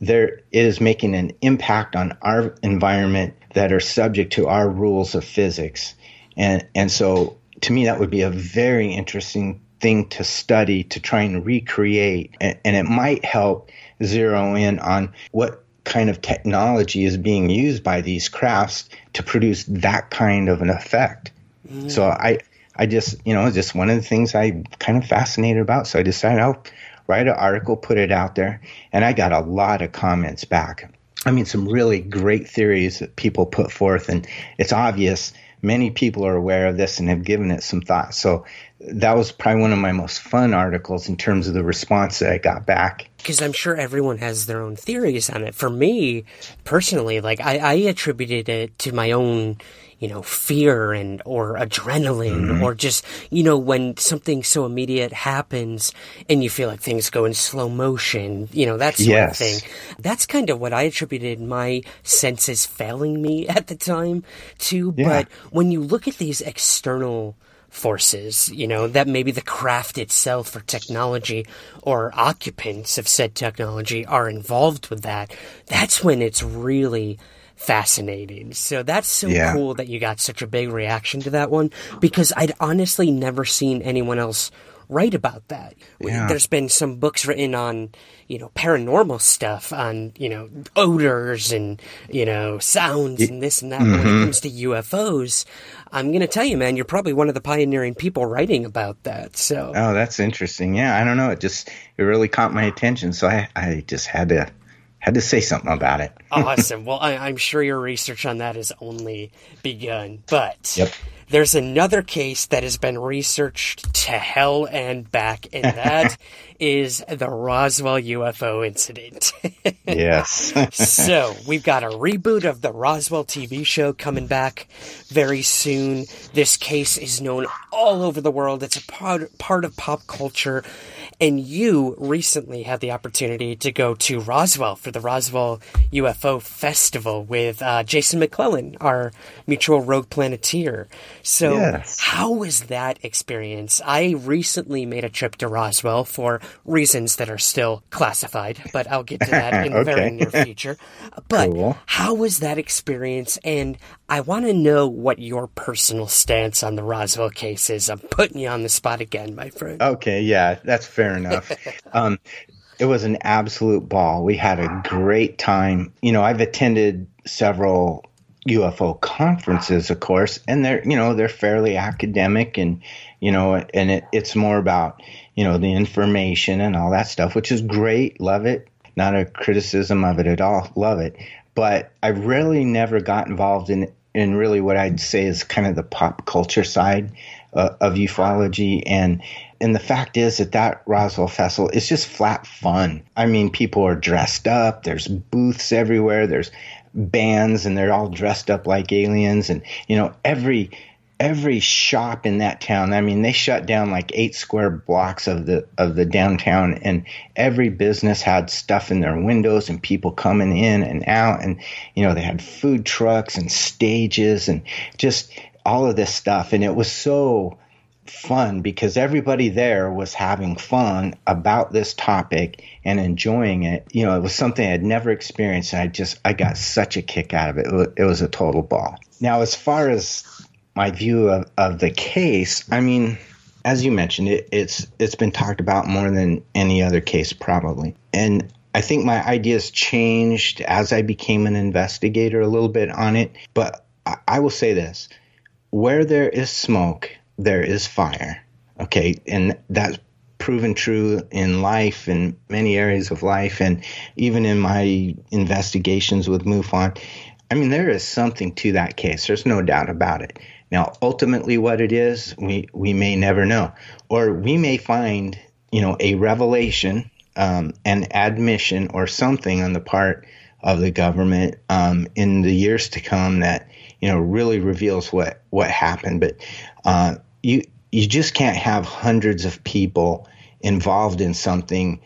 There is making an impact on our environment that are subject to our rules of physics, and and so to me that would be a very interesting thing to study to try and recreate. And, and it might help zero in on what kind of technology is being used by these crafts to produce that kind of an effect. Mm. So I, I just, you know, just one of the things I kind of fascinated about. So I decided I'll write an article, put it out there, and I got a lot of comments back. I mean, some really great theories that people put forth, and it's obvious many people are aware of this and have given it some thought. So that was probably one of my most fun articles in terms of the response that I got back. Because I'm sure everyone has their own theories on it. For me, personally, like I, I attributed it to my own, you know, fear and or adrenaline mm-hmm. or just, you know, when something so immediate happens and you feel like things go in slow motion, you know, that sort yes. of thing. That's kind of what I attributed my senses failing me at the time to. Yeah. But when you look at these external forces, you know, that maybe the craft itself or technology or occupants of said technology are involved with that, that's when it's really fascinating. So that's so yeah. cool that you got such a big reaction to that one because I'd honestly never seen anyone else write about that. Yeah. There's been some books written on, you know, paranormal stuff, on, you know, odors and, you know, sounds and this and that. Mm-hmm. When it mm-hmm. comes to UFOs, I'm going to tell you, man, you're probably one of the pioneering people writing about that. So, oh, that's interesting. Yeah, I don't know. It just, it really caught my attention. So I, I just had to had to say something about it. awesome. Well, I, am sure your research on that has only begun. But yep. There's another case that has been researched to hell and back, and that is the Roswell UFO incident. yes. so we've got a reboot of the Roswell TV show coming back very soon. This case is known all over the world. It's a part, part of pop culture. And you recently had the opportunity to go to Roswell for the Roswell UFO Festival with uh, Jason McClelland, our mutual rogue planeteer. So, yes. how was that experience? I recently made a trip to Roswell for reasons that are still classified, but I'll get to that in the very near future. But cool. how was that experience? And I want to know what your personal stance on the Roswell case is. I'm putting you on the spot again, my friend. Okay, yeah, that's fair fair enough. um, it was an absolute ball. We had a great time. You know, I've attended several UFO conferences, of course, and they're you know they're fairly academic and you know and it, it's more about you know the information and all that stuff, which is great. Love it. Not a criticism of it at all. Love it. But I really never got involved in in really what I'd say is kind of the pop culture side uh, of ufology and and the fact is that that Roswell Festival is just flat fun. I mean, people are dressed up. There's booths everywhere. There's bands and they're all dressed up like aliens and you know every every shop in that town. I mean, they shut down like eight square blocks of the of the downtown, and every business had stuff in their windows and people coming in and out, and you know they had food trucks and stages and just all of this stuff, and it was so fun because everybody there was having fun about this topic and enjoying it. You know, it was something I'd never experienced. And I just, I got such a kick out of it. It was, a total ball. Now, as far as my view of, of the case, I mean, as you mentioned, it, it's it's been talked about more than any other case probably, and I think my ideas changed as I became an investigator a little bit on it. But I, I will say this: where there is smoke, there is fire. Okay, and that's proven true in life in many areas of life and even in my investigations with MUFON. I mean, there is something to that case. There's no doubt about it. Now, ultimately, what it is, we, we may never know. Or we may find, you know, a revelation, um, an admission, or something on the part of the government um, in the years to come that, you know, really reveals what, what happened. But uh, you, you just can't have hundreds of people involved in something,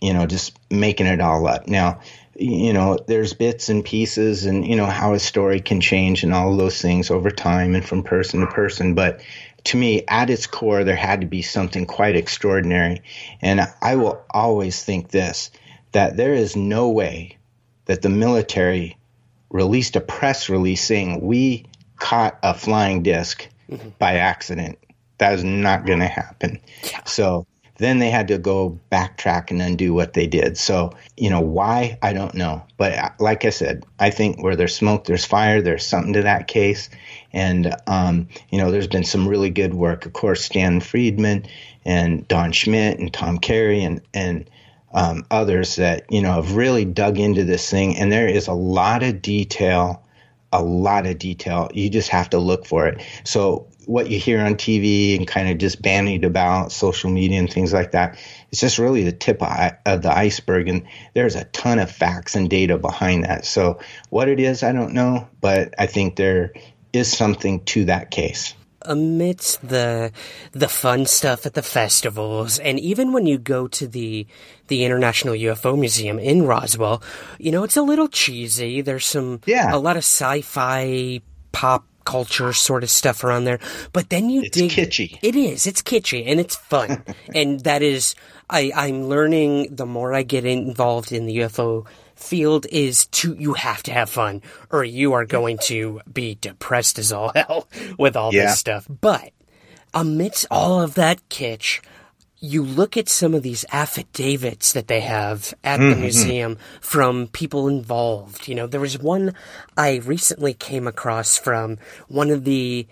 you know, just making it all up. Now, you know, there's bits and pieces and, you know, how a story can change and all those things over time and from person to person. But to me, at its core, there had to be something quite extraordinary. And I will always think this that there is no way that the military released a press release saying we caught a flying disk mm-hmm. by accident. That is not going to happen. Yeah. So then they had to go backtrack and undo what they did. So, you know, why? I don't know. But uh, like I said, I think where there's smoke, there's fire. There's something to that case. And, um, you know, there's been some really good work. Of course, Stan Friedman and Don Schmitt and Tom Carey and, and, um, others that, you know, have really dug into this thing. And there is a lot of detail a lot of detail. You just have to look for it. So what you hear on TV and kind of just bandied about social media and things like that, it's just really the tip of the iceberg. And there's a ton of facts and data behind that. So what it is, I don't know, but I think there is something to that case amidst the the fun stuff at the festivals and even when you go to the the International UFO Museum in Roswell, you know, it's a little cheesy. There's some yeah. a lot of sci-fi pop culture sort of stuff around there. But then you it's dig kitschy. It is. It's kitschy and it's fun. and that is I, I'm learning the more I get involved in the UFO field is to you have to have fun or you are going to be depressed as all hell with all yeah. this stuff. But amidst all of that kitsch, you look at some of these affidavits that they have at mm-hmm. the museum from people involved. You know, there was one I recently came across from one of the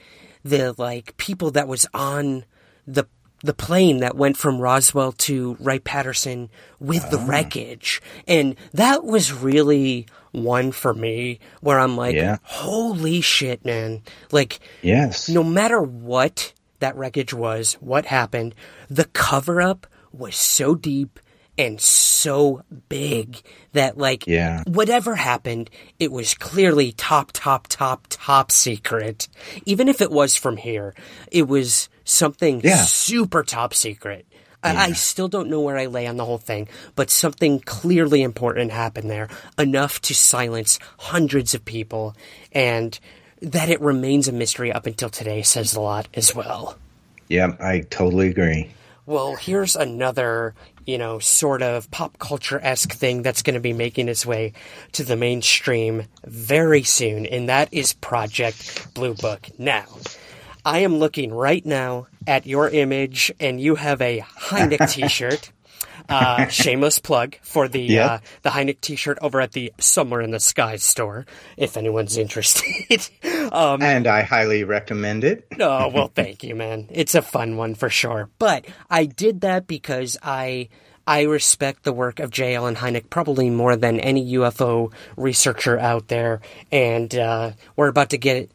the like people that was on the the plane that went from Roswell to Wright Patterson with the ah. wreckage. And that was really one for me where I'm like, yeah. holy shit, man. Like, yes. no matter what that wreckage was, what happened, the cover up was so deep and so big that like yeah. whatever happened it was clearly top top top top secret even if it was from here it was something yeah. super top secret yeah. I, I still don't know where I lay on the whole thing, but something clearly important happened there, enough to silence hundreds of people, and that it remains a mystery up until today says a lot as well. Yeah, I totally agree. Well, here's another, you know, sort of pop culture esque thing that's going to be making its way to the mainstream very soon, and that is Project Blue Book. Now, I am looking right now at your image, and you have a Hynek t shirt. Uh, shameless plug for the yep. uh, the Hynek T-shirt over at the Somewhere in the Sky store, if anyone's interested. um, and I highly recommend it. oh well, thank you, man. It's a fun one for sure. But I did that because I. I respect the work of J. Allen Hynek probably more than any UFO researcher out there, and uh, we're about to get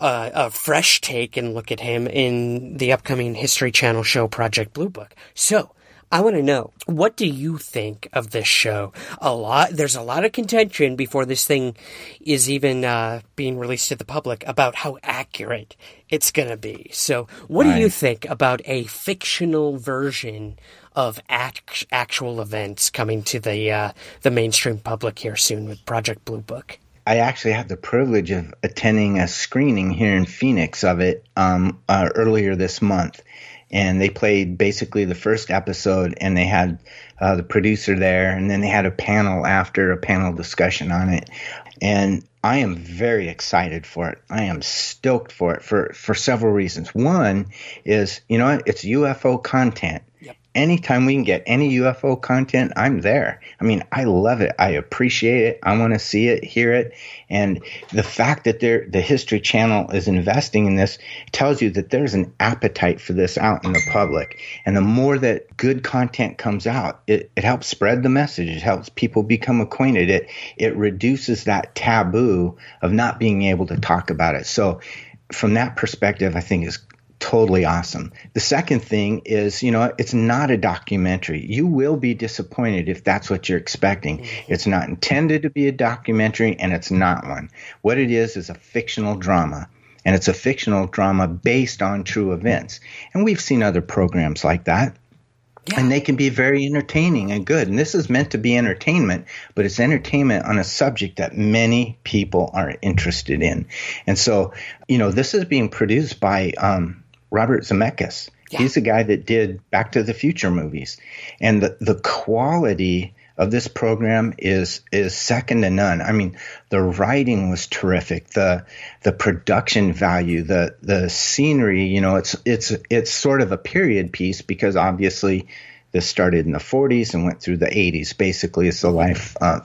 uh, a fresh take and look at him in the upcoming History Channel show Project Blue Book. So I want to know what do you think of this show? A lot. There's a lot of contention before this thing is even uh, being released to the public about how accurate it's going to be. So, what right. do you think about a fictional version of act- actual events coming to the uh, the mainstream public here soon with Project Blue Book? I actually had the privilege of attending a screening here in Phoenix of it um, uh, earlier this month. And they played basically the first episode, and they had uh, the producer there, and then they had a panel after a panel discussion on it. And I am very excited for it. I am stoked for it for, for several reasons. One is, you know, it's UFO content. Yep anytime we can get any UFO content, I'm there. I mean, I love it. I appreciate it. I want to see it, hear it. And the fact that the History Channel is investing in this tells you that there's an appetite for this out in the public. And the more that good content comes out, it, it helps spread the message. It helps people become acquainted. It, it reduces that taboo of not being able to talk about it. So from that perspective, I think is totally awesome. The second thing is, you know, it's not a documentary. You will be disappointed if that's what you're expecting. Mm-hmm. It's not intended to be a documentary and it's not one. What it is is a fictional drama. And it's a fictional drama based on true events. And we've seen other programs like that. Yeah. And they can be very entertaining and good. And this is meant to be entertainment, but it's entertainment on a subject that many people are interested in. And so, you know, this is being produced by um, Robert Zemeckis. Yeah. He's the guy that did Back to the Future movies, and the the quality of this program is is second to none. I mean, the writing was terrific. The the production value, the the scenery. You know, it's it's it's sort of a period piece because obviously this started in the 40s and went through the 80s. Basically, it's the life uh,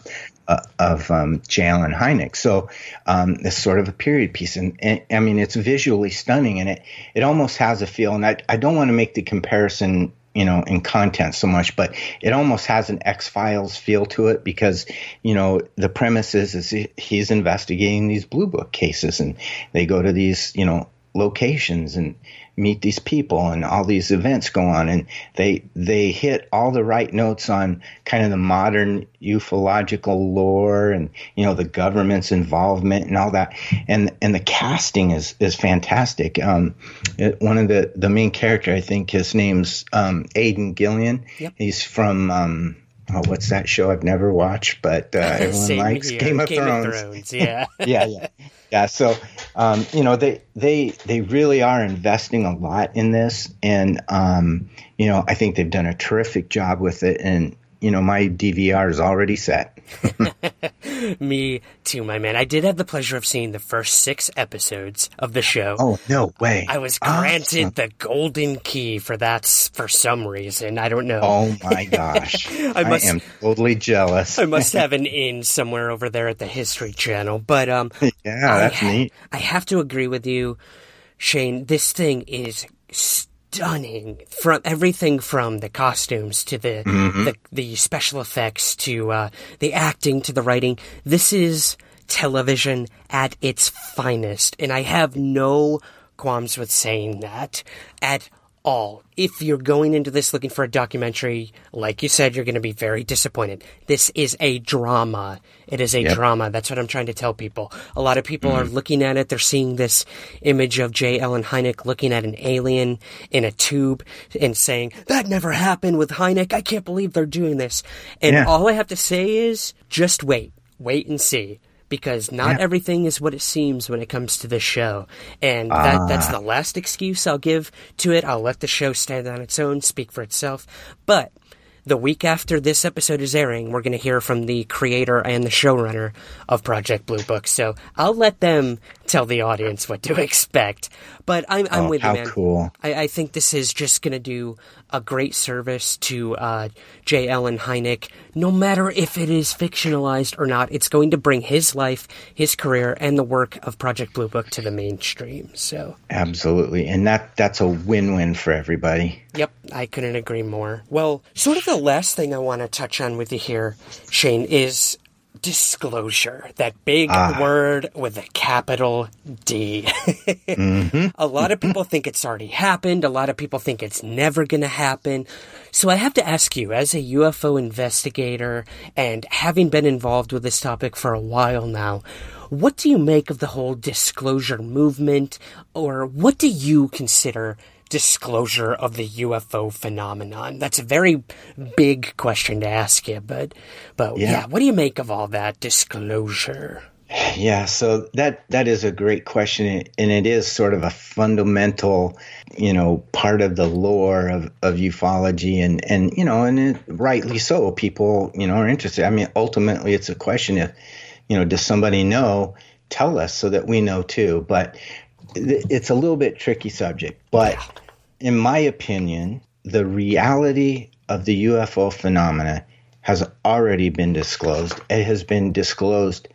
uh, of um, J. Allen Hynek. So um, it's sort of a period piece, and, and, I mean it's visually stunning, and it it almost has a feel. And I I don't want to make the comparison. You know, in content so much, but it almost has an X Files feel to it because, you know, the premise is, is he's investigating these blue book cases and they go to these, you know, locations and meet these people and all these events go on. And they they hit all the right notes on kind of the modern ufological lore and you know the government's involvement and all that. And and the casting is is fantastic. Um, it, one of the the main character I think his name's um, Aidan Gillen yep. he's from um, Oh, what's that show I've never watched, but uh, everyone likes Game, of, Game Thrones. of Thrones. Yeah, yeah, yeah. Yeah, so um, you know they they they really are investing a lot in this, and um, you know I think they've done a terrific job with it, and you know, my DVR is already set. Me too, my man. I did have the pleasure of seeing the first six episodes of the show. Oh, no way. I was granted awesome. the golden key for that for some reason. I don't know. Oh my gosh. I, must, I am totally jealous. I must have an in somewhere over there at the History Channel. But um Yeah, that's I, neat. I have to agree with you, Shane. This thing is st- stunning from everything from the costumes to the mm-hmm. the, the, special effects to uh, the acting to the writing. This is television at its finest, and I have no qualms with saying that at all. If you're going into this looking for a documentary, like you said, you're going to be very disappointed. This is a drama. It is a yep. drama. That's what I'm trying to tell people. A lot of people mm. are looking at it. They're seeing this image of J. Allen Hynek looking at an alien in a tube and saying, that never happened with Hynek. I can't believe they're doing this. And yeah. all I have to say is just wait. Wait and see because not yeah. everything is what it seems when it comes to this show. And that, uh. that's the last excuse I'll give to it. I'll let the show stand on its own, speak for itself. But the week after this episode is airing, we're going to hear from the creator and the showrunner of Project Blue Book. So I'll let them tell the audience what to expect. But I'm, I'm oh, with you, man. cool. I, I, think this is just going to do a great service to uh, J. Allen Hynek. No matter if it is fictionalized or not, it's going to bring his life, his career, and the work of Project Blue Book to the mainstream. So absolutely, and that that's a win-win for everybody. Yep, I couldn't agree more. Well, sort of the last thing I want to touch on with you here, Shane, is disclosure, that big ah. word with a capital D. mm-hmm. A lot of people think it's already happened. A lot of people think it's never going to happen. So I have to ask you, as a UFO investigator and having been involved with this topic for a while now, what do you make of the whole disclosure movement, or what do you consider disclosure of the UFO phenomenon? That's a very big question to ask you, but but yeah, yeah what do you make of all that disclosure? Yeah, so that that is a great question, and it is sort of a fundamental, you know, part of the lore of, of ufology, and and you know, and it, rightly so. People, you know, are interested. I mean, ultimately, it's a question if, you know, does somebody know? Tell us so that we know too. But it's a little bit tricky subject. But in my opinion, the reality of the UFO phenomena has already been disclosed. It has been disclosed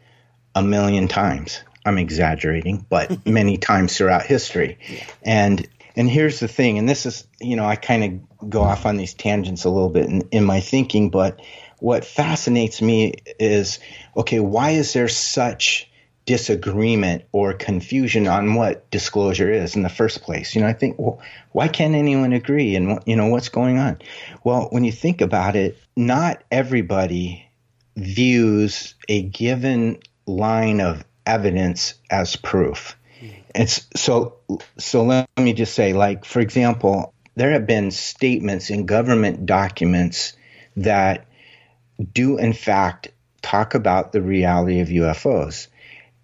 a million times. I'm exaggerating, but many times throughout history. And and here's the thing, and this is, you know, I kind of go off on these tangents a little bit in, in my thinking, but what fascinates me is okay, why is there such disagreement or confusion on what disclosure is in the first place. You know, I think, well, why can't anyone agree? And, you know, what's going on? Well, when you think about it, not everybody views a given line of evidence as proof. It's so, so let me just say, like, for example, there have been statements in government documents that do, in fact, talk about the reality of UFOs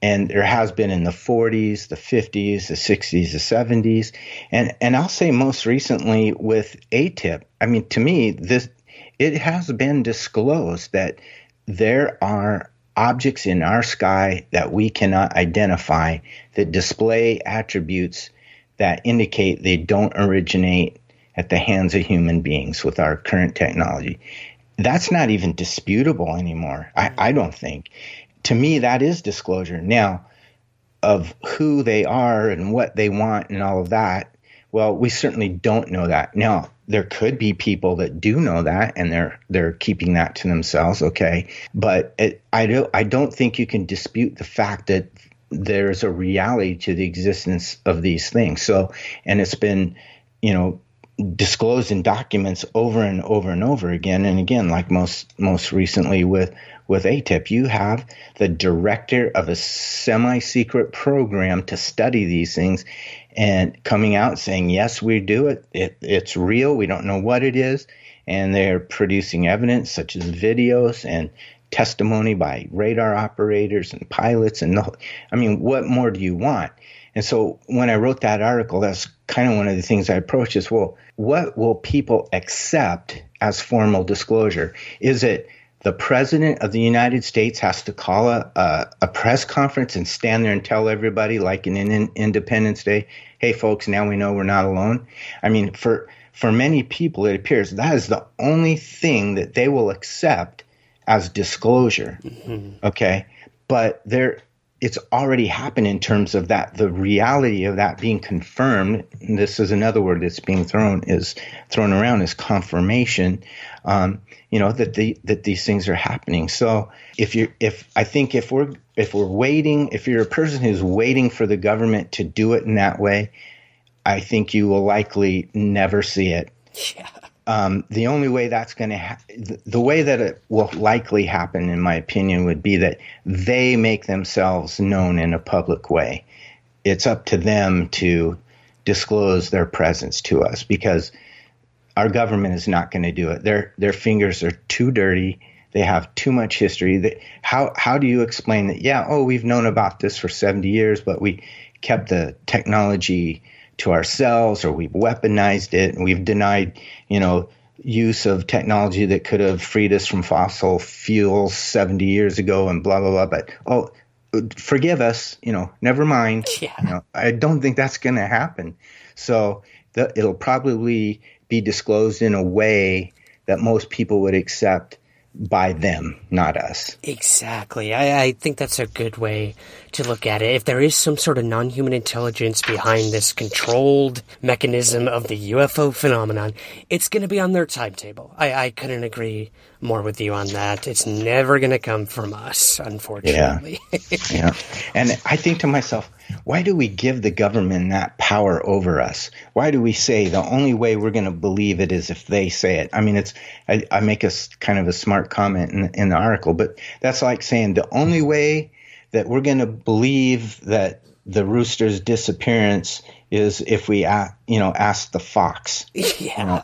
and there has been in the 40s, the 50s, the 60s, the 70s, and and I'll say most recently with AATIP. I mean, to me, this it has been disclosed that there are objects in our sky that we cannot identify that display attributes that indicate they don't originate at the hands of human beings with our current technology. That's not even disputable anymore. I, I don't think to me, that is disclosure. Now, of who they are and what they want and all of that, well, we certainly don't know that. Now, there could be people that do know that and they're they're keeping that to themselves, okay? But it, I don't I don't think you can dispute the fact that there's a reality to the existence of these things. So, and it's been, you know, disclosed in documents over and over and over again and again like most most recently with with AATIP, you have the director of a semi secret program to study these things and coming out saying, yes, we do it. it. It's real. We don't know what it is. And they're producing evidence such as videos and testimony by radar operators and pilots. And the, I mean, what more do you want? And so when I wrote that article, that's kind of one of the things I approached is, well, what will people accept as formal disclosure? Is it the president of the United States has to call a, a, a, press conference and stand there and tell everybody, like in, in Independence Day, hey, folks, now we know we're not alone. I mean, for, for many people, it appears that is the only thing that they will accept as disclosure. Mm-hmm. Okay. But there, it's already happened in terms of that the reality of that being confirmed. This is another word that's being thrown is thrown around is confirmation um, you know that the that these things are happening. So if you if i think if we're if we're waiting if you're a person who's waiting for the government to do it in that way i think you will likely never see it. Yeah um, the only way that's going to ha- the way that it will likely happen, in my opinion, would be that they make themselves known in a public way. It's up to them to disclose their presence to us because our government is not going to do it. Their their fingers are too dirty. They have too much history. That, how how do you explain that? Yeah, oh, we've known about this for 70 years, but we kept the technology to ourselves or we've weaponized it and we've denied, you know, use of technology that could have freed us from fossil fuels 70 years ago and blah blah blah but oh forgive us you know never mind yeah. you know, i don't think that's going to happen so the, it'll probably be disclosed in a way that most people would accept by them, not us. Exactly. I, I, think that's a good way to look at it. If there is some sort of non human intelligence behind this controlled mechanism of the UFO phenomenon, it's going to be on their timetable. I, I couldn't agree more with you on that. It's never going to come from us, unfortunately. Yeah. yeah. And I think to myself, why do we give the government that power over us? Why do we say the only way we're going to believe it is if they say it? I mean, it's I, I make a kind of a smart comment in, in the article, but that's like saying the only way that we're going to believe that the rooster's disappearance is if we, you know, ask the fox. Yeah. You know,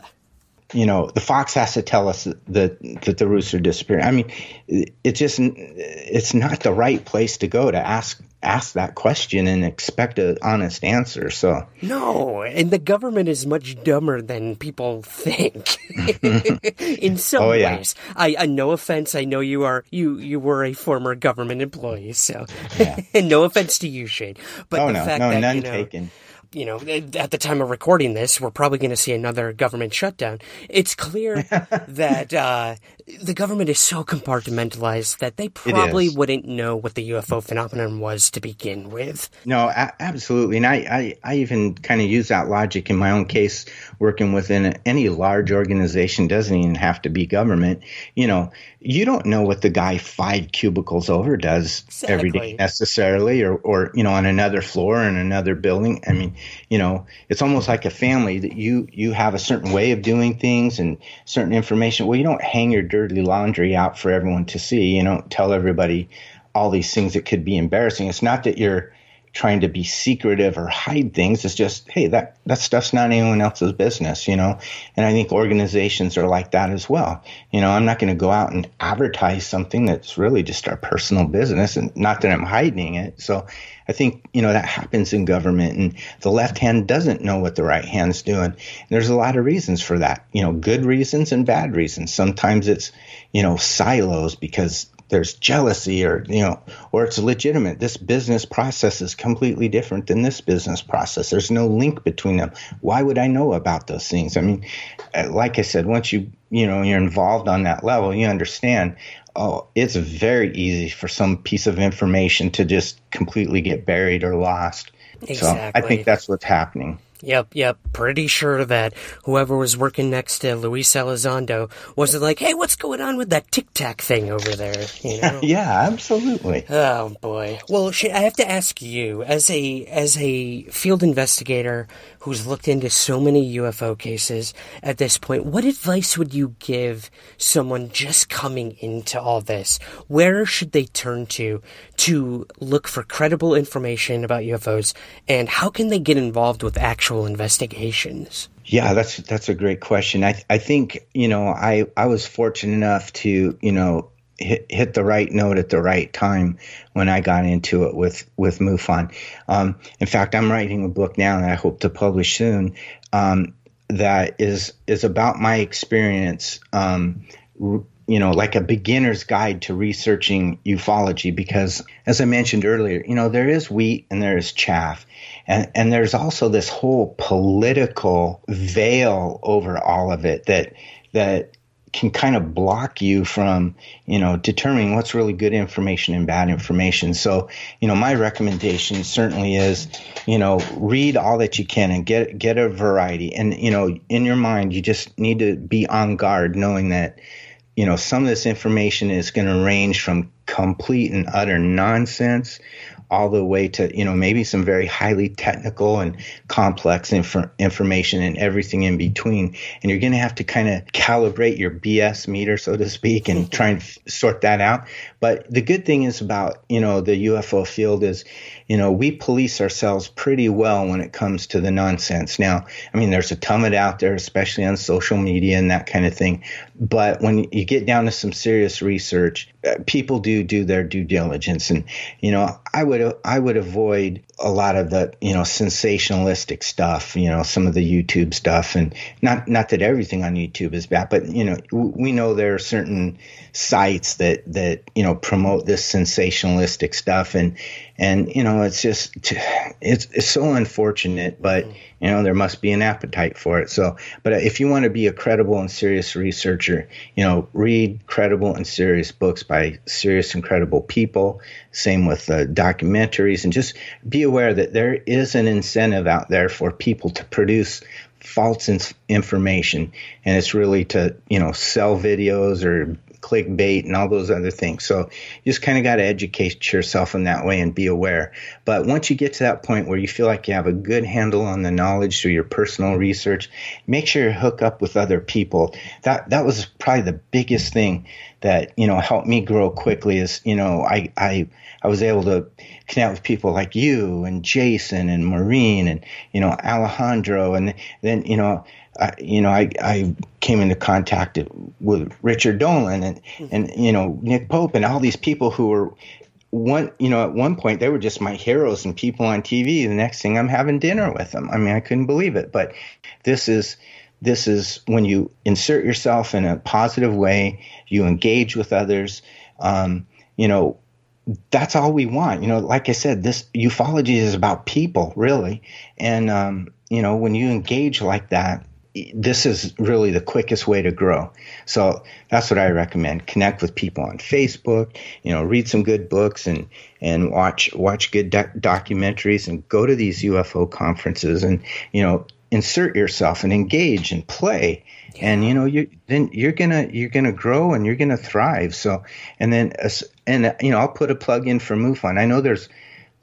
you know, the fox has to tell us that that the rooster disappeared. I mean, it just it's not the right place to go to ask ask that question and expect an honest answer. So no, and the government is much dumber than people think. In some oh, yeah. ways, I, I no offense. I know you are you you were a former government employee, so yeah. no offense to you, Shane. But oh, the no, fact no, that, none you know, taken you know, at the time of recording this, we're probably going to see another government shutdown. It's clear that uh, the government is so compartmentalized that they probably wouldn't know what the UFO phenomenon was to begin with. No, a- absolutely. And I, I, I even kind of use that logic in my own case, working within any large organization doesn't even have to be government. You know, you don't know what the guy five cubicles over does exactly. every day necessarily, or, or, you know, on another floor in another building. I mean, you know, it's almost like a family that you, you have a certain way of doing things and certain information. Well, you don't hang your dirty laundry out for everyone to see. You know, tell everybody all these things that could be embarrassing. It's not that you're trying to be secretive or hide things. It's just, hey, that, that stuff's not anyone else's business, you know? And I think organizations are like that as well. You know, I'm not going to go out and advertise something that's really just our personal business and not that I'm hiding it. So I think, you know, that happens in government and the left hand doesn't know what the right hand's doing. And there's a lot of reasons for that, you know, good reasons and bad reasons. Sometimes it's, you know, silos because there's jealousy or you know or it's legitimate. This business process is completely different than this business process. There's no link between them. Why would i know about those things? I mean uh, like i said once you you know you're involved on that level you understand oh it's very easy for some piece of information to just completely get buried or lost exactly. so i think that's what's happening Yep, yep. Pretty sure that whoever was working next to Luis Elizondo wasn't like, hey, what's going on with that tic tac thing over there? You know? yeah, absolutely. Oh boy. Well, I have to ask you, as a as a field investigator who's looked into so many UFO cases at this point, what advice would you give someone just coming into all this? Where should they turn to to look for credible information about UFOs, and how can they get involved with actual investigations? Yeah, that's that's a great question. I I think you know I I was fortunate enough to you know hit, hit the right note at the right time when I got into it with with MUFON. Um, in fact, I'm writing a book now that I hope to publish soon. Um, that is is about my experience. Um, you know, like a beginner's guide to researching ufology, because as I mentioned earlier, you know, there is wheat and there is chaff. And, and there's also this whole political veil over all of it that, that can kind of block you from, you know, determining what's really good information and bad information. So, you know, my recommendation certainly is, you know, read all that you can and get get a variety. And you know, in your mind, you just need to be on guard, knowing that, you know, some of this information is going to range from complete and utter nonsense all the way to you know maybe some very highly technical and complex inf- information and everything in between. And you're going to have to kind of calibrate your bs meter so to speak and try and f- sort that out. But the good thing is about you know the ufo field is you know we police ourselves pretty well when it comes to the nonsense. Now i mean there's a ton of it out there especially on social media and that kind of thing. But when you get down to some serious research uh, people do do their due diligence. And you know i would I would avoid a lot of the you know sensationalistic stuff you know some of the youtube stuff. And not not that everything on youtube is bad but you know we know there are certain sites that that you know promote this sensationalistic stuff. And and you know it's just it's it's so unfortunate but you know there must be an appetite for it. So but if you want to be a credible and serious researcher you know read credible and serious books by serious and credible people. Same with uh, documentaries. And just be aware that there is an incentive out there for people to produce false information. And it's really to you know sell videos or clickbait and all those other things. So you just kind of got to educate yourself in that way and be aware. But once you get to that point where you feel like you have a good handle on the knowledge through your personal research, make sure you hook up with other people. That that was probably the biggest thing that you know helped me grow quickly. Is you know I I I was able to connect with people like you and Jason and Maureen and you know Alejandro and then you know I, you know, I, I came into contact with Richard Dolan and, and, you know, Nick Pope and all these people who were one, you know, at one point they were just my heroes and people on TV. The next thing I'm having dinner with them. I mean, I couldn't believe it, but this is, this is when you insert yourself in a positive way, you engage with others. Um, you know, that's all we want. You know, like I said, this ufology is about people, really. And, um, you know, when you engage like that, this is really the quickest way to grow. So that's what I recommend. Connect with people on Facebook, you know, read some good books and, and watch, watch good documentaries and go to these UFO conferences and, you know, insert yourself and engage and play. Yeah. And, you know, you, then you're gonna, you're gonna grow and you're gonna thrive. So, and then, and, you know, I'll put a plug in for MUFON. I know there's,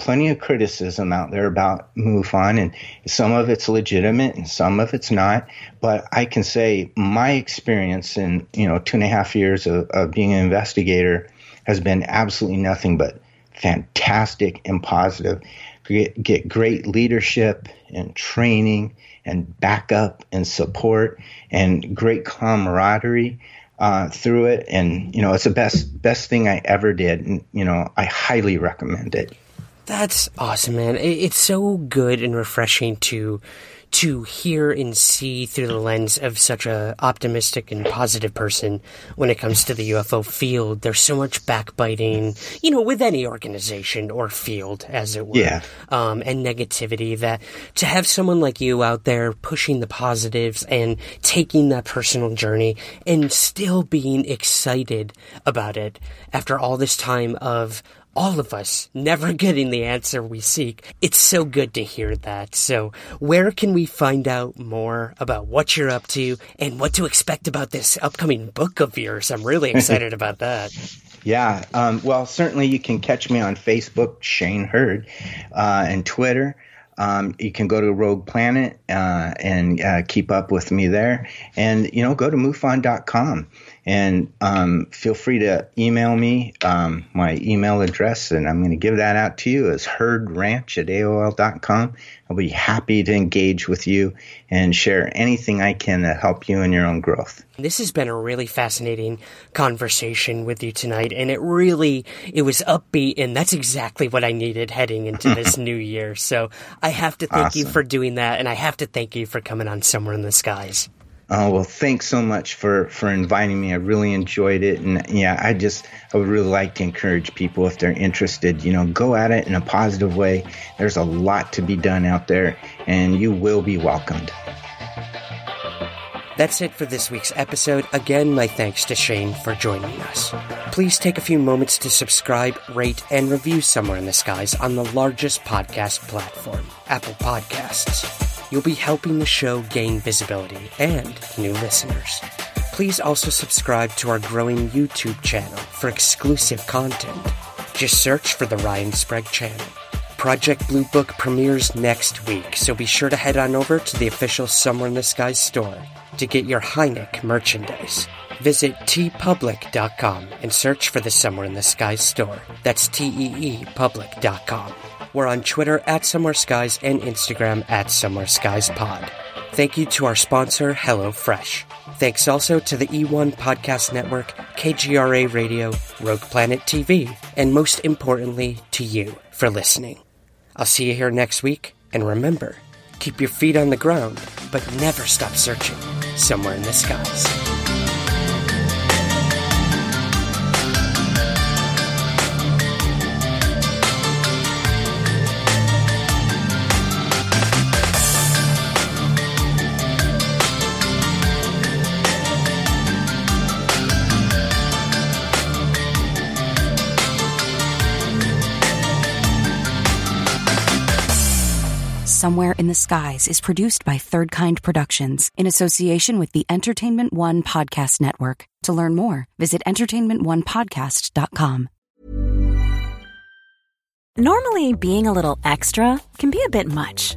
plenty of criticism out there about MUFON, and some of it's legitimate and some of it's not. But I can say my experience in you know two and a half years of, of being an investigator has been absolutely nothing but fantastic and positive. Get, get great leadership and training and backup and support and great camaraderie. Uh, through it, and you know it's the best best thing I ever did, and you know I highly recommend it. That's awesome, man. It's so good and refreshing to to hear and see through the lens of such a optimistic and positive person when it comes to the UFO field. There's so much backbiting, you know, with any organization or field, as it were, yeah. um, and negativity. That to have someone like you out there pushing the positives and taking that personal journey and still being excited about it after all this time of all of us never getting the answer we seek. It's so good to hear that. So, where can we find out more about what you're up to and what to expect about this upcoming book of yours? I'm really excited about that. Yeah, um, well, certainly you can catch me on Facebook, Shane Hurd, uh, and Twitter. Um, you can go to Rogue Planet uh, and uh, keep up with me there. And, you know, go to MUFON.com and um, feel free to email me um, my email address, and I'm going to give that out to you as herdranch at AOL.com. I'll be happy to engage with you and share anything I can to help you in your own growth. This has been a really fascinating conversation with you tonight, and it really it was upbeat, and that's exactly what I needed heading into this new year. So I have to thank awesome. you for doing that, and I have to thank you for coming on Somewhere in the Skies. Oh well, thanks so much for for inviting me. I really enjoyed it, and yeah, I just I would really like to encourage people if they're interested, you know, go at it in a positive way. There's a lot to be done out there, and you will be welcomed. That's it for this week's episode. Again, my thanks to Shane for joining us. Please take a few moments to subscribe, rate, and review Somewhere in the Skies on the largest podcast platform, Apple Podcasts you'll be helping the show gain visibility and new listeners. Please also subscribe to our growing YouTube channel for exclusive content. Just search for the Ryan Sprague channel. Project Blue Book premieres next week, so be sure to head on over to the official Somewhere in the Skies store to get your Hynek merchandise. Visit teepublic.com and search for the Somewhere in the Skies store. That's T-E-E public.com. We're on Twitter at Somewhere Skies and Instagram at Somewhere Skies Pod. Thank you to our sponsor, HelloFresh. Thanks also to the E1 Podcast Network, KGRA Radio, Rogue Planet TV, and most importantly, to you for listening. I'll see you here next week, and remember, keep your feet on the ground, but never stop searching somewhere in the skies. Somewhere in the Skies is produced by Third Kind Productions in association with the Entertainment One Podcast Network. To learn more, visit entertainmentonepodcast.com. Normally, being a little extra can be a bit much,